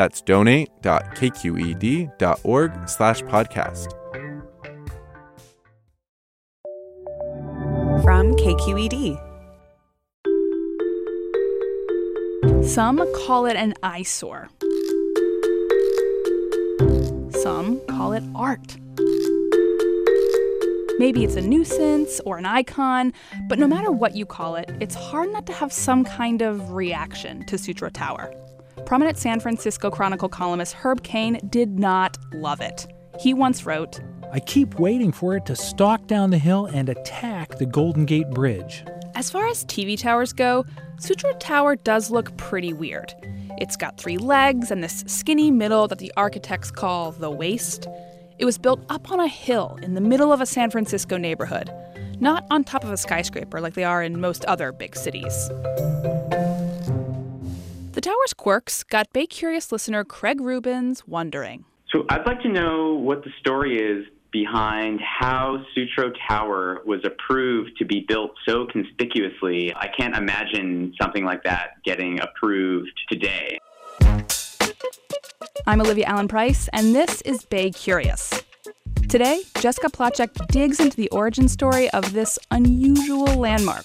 That's donate.kqed.org slash podcast. From KQED. Some call it an eyesore. Some call it art. Maybe it's a nuisance or an icon, but no matter what you call it, it's hard not to have some kind of reaction to Sutro Tower. Prominent San Francisco Chronicle columnist Herb Caen did not love it. He once wrote, I keep waiting for it to stalk down the hill and attack the Golden Gate Bridge. As far as TV towers go, Sutro Tower does look pretty weird. It's got three legs and this skinny middle that the architects call the waist. It was built up on a hill in the middle of a San Francisco neighborhood, not on top of a skyscraper like they are in most other big cities. The tower's quirks got Bay Curious listener Craig Rubens wondering. So I'd like to know what the story is behind how Sutro Tower was approved to be built so conspicuously. I can't imagine something like that getting approved today. I'm Olivia Allen Price, and this is Bay Curious. Today, Jessica Placzek digs into the origin story of this unusual landmark.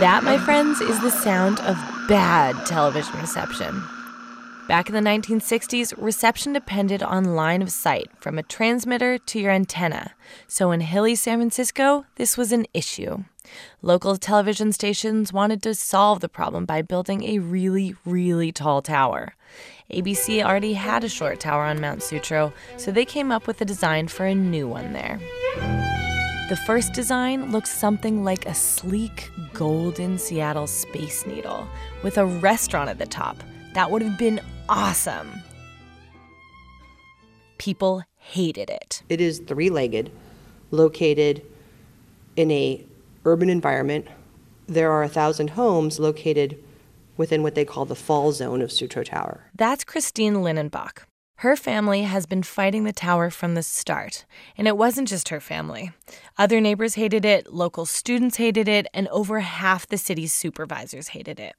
That, my friends, is the sound of bad television reception. Back in the 1960s, reception depended on line of sight from a transmitter to your antenna. So in hilly San Francisco, this was an issue. Local television stations wanted to solve the problem by building a really, really tall tower. ABC already had a short tower on Mount Sutro, so they came up with a design for a new one there. The first design looks something like a sleek, golden Seattle Space Needle with a restaurant at the top. That would have been awesome. People hated it. It is three-legged, located in a urban environment. There are a thousand homes located within what they call the fall zone of Sutro Tower. That's Christine Linenbach. Her family has been fighting the tower from the start, and it wasn't just her family. Other neighbors hated it, local students hated it, and over half the city's supervisors hated it.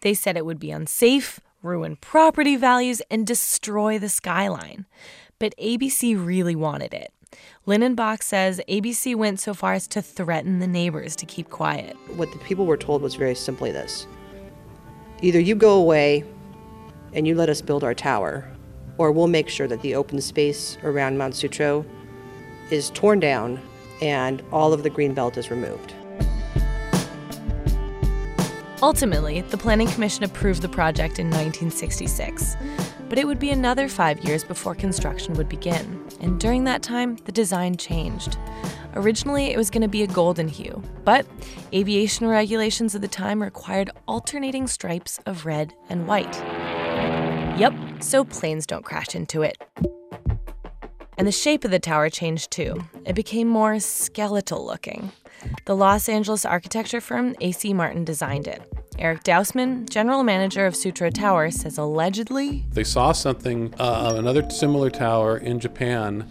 They said it would be unsafe, ruin property values, and destroy the skyline. But ABC really wanted it. Linenbach says ABC went so far as to threaten the neighbors to keep quiet. What the people were told was very simply this either you go away and you let us build our tower, or we'll make sure that the open space around Mount Sutro is torn down and all of the green belt is removed. Ultimately, the Planning Commission approved the project in 1966. But it would be another five years before construction would begin, and during that time, the design changed. Originally, it was going to be a golden hue, but aviation regulations of the time required alternating stripes of red and white. Yep, so planes don't crash into it. And the shape of the tower changed too. It became more skeletal looking. The Los Angeles architecture firm AC Martin designed it. Eric Dausman, general manager of Sutro Tower, says allegedly they saw something, uh, another similar tower in Japan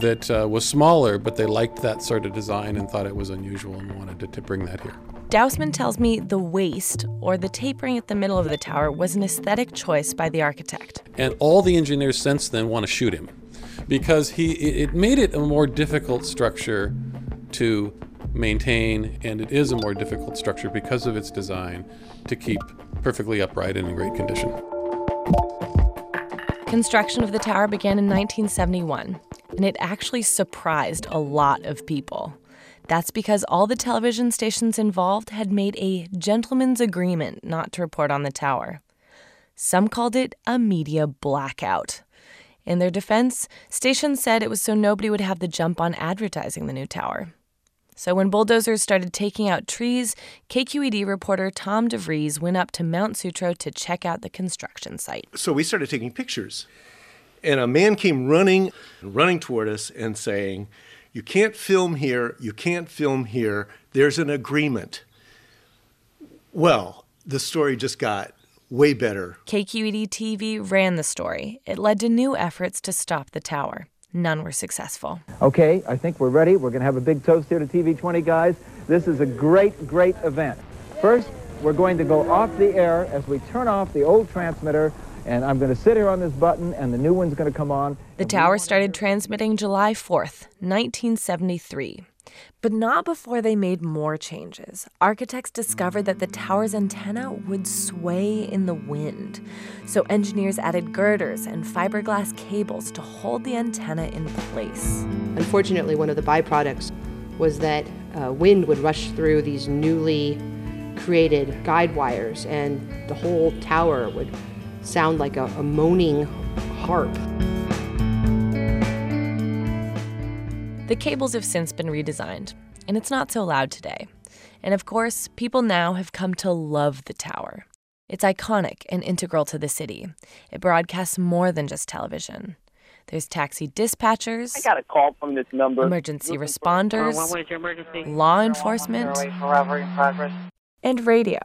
that uh, was smaller, but they liked that sort of design and thought it was unusual and wanted to, to bring that here. Dausman tells me the waist, or the tapering at the middle of the tower, was an aesthetic choice by the architect. And all the engineers since then want to shoot him because he it made it a more difficult structure to maintain, and it is a more difficult structure because of its design to keep perfectly upright and in great condition. Construction of the tower began in 1971, and it actually surprised a lot of people. That's because all the television stations involved had made a gentleman's agreement not to report on the tower. Some called it a media blackout. In their defense, stations said it was so nobody would have the jump on advertising the new tower. So when bulldozers started taking out trees, KQED reporter Tom DeVries went up to Mount Sutro to check out the construction site. So we started taking pictures. And a man came running, running toward us and saying, You can't film here, you can't film here, there's an agreement. Well, the story just got way better. KQED TV ran the story. It led to new efforts to stop the tower. None were successful. Okay, I think we're ready. We're going to have a big toast here to TV20 guys. This is a great, great event. First, we're going to go off the air as we turn off the old transmitter, and I'm going to sit here on this button, and the new one's going to come on. The tower started transmitting July 4th, 1973. But not before they made more changes. Architects discovered that the tower's antenna would sway in the wind. So engineers added girders and fiberglass cables to hold the antenna in place. Unfortunately, one of the byproducts was that uh, wind would rush through these newly created guide wires, and the whole tower would sound like a, a moaning harp. The cables have since been redesigned, and it's not so loud today. And of course, people now have come to love the tower. It's iconic and integral to the city. It broadcasts more than just television. There's taxi dispatchers. I got a call from this number. Emergency responders. Uh, emergency? Law enforcement. And radio.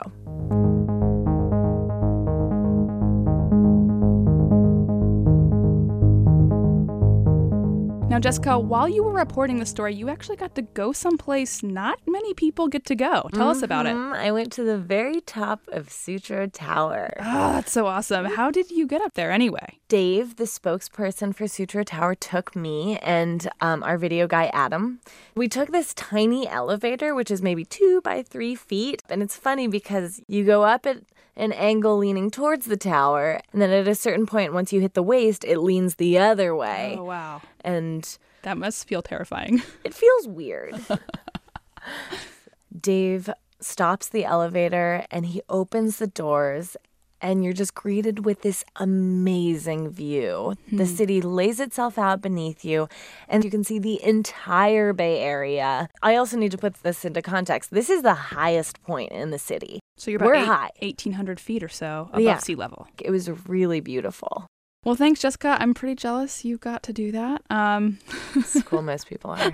Now, Jessica, while you were reporting the story, you actually got to go someplace not many people get to go. Tell mm-hmm. us about it. Mm-hmm. I went to the very top of Sutro Tower. Oh, that's so awesome. How did you get up there anyway? Dave, the spokesperson for Sutro Tower, took me and um, our video guy, Adam. We took this tiny elevator, which is maybe two by three feet. And it's funny because you go up at an angle leaning towards the tower. And then at a certain point, once you hit the waist, it leans the other way. Oh, wow. And that must feel terrifying. It feels weird. Dave stops the elevator and he opens the doors and you're just greeted with this amazing view. Hmm. The city lays itself out beneath you, and you can see the entire Bay Area. I also need to put this into context. This is the highest point in the city. So you're about We're eight, high. 1,800 feet or so above Yeah. sea level. It was really beautiful. Well, thanks, Jessica. I'm pretty jealous you got to do that. Um, It's cool, most people are.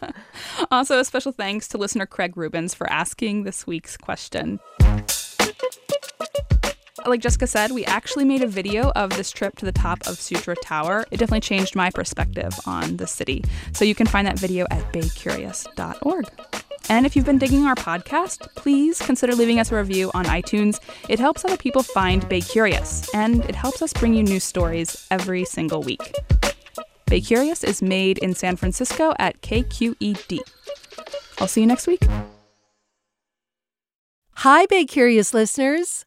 also, a special thanks to listener Craig Rubens for asking this week's question. Like Jessica said, we actually made a video of this trip to the top of Sutro Tower. It definitely changed my perspective on the city. So you can find that video at baycurious.org. And if you've been digging our podcast, please consider leaving us a review on iTunes. It helps other people find Bay Curious, and it helps us bring you new stories every single week. Bay Curious is made in San Francisco at KQED. I'll see you next week. Hi, Bay Curious listeners.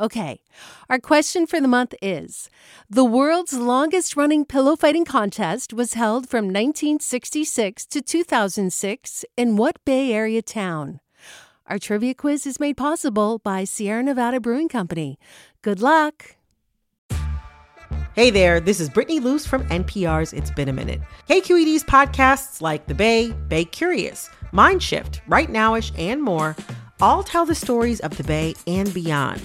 Okay, our question for the month is The world's longest running pillow fighting contest was held from 1966 to 2006 in what Bay Area town? Our trivia quiz is made possible by Sierra Nevada Brewing Company. Good luck! Hey there, this is Brittany Luce from NPR's It's Been a Minute. KQED's podcasts like The Bay, Bay Curious, Mind Shift, Right Nowish, and more all tell the stories of the Bay and beyond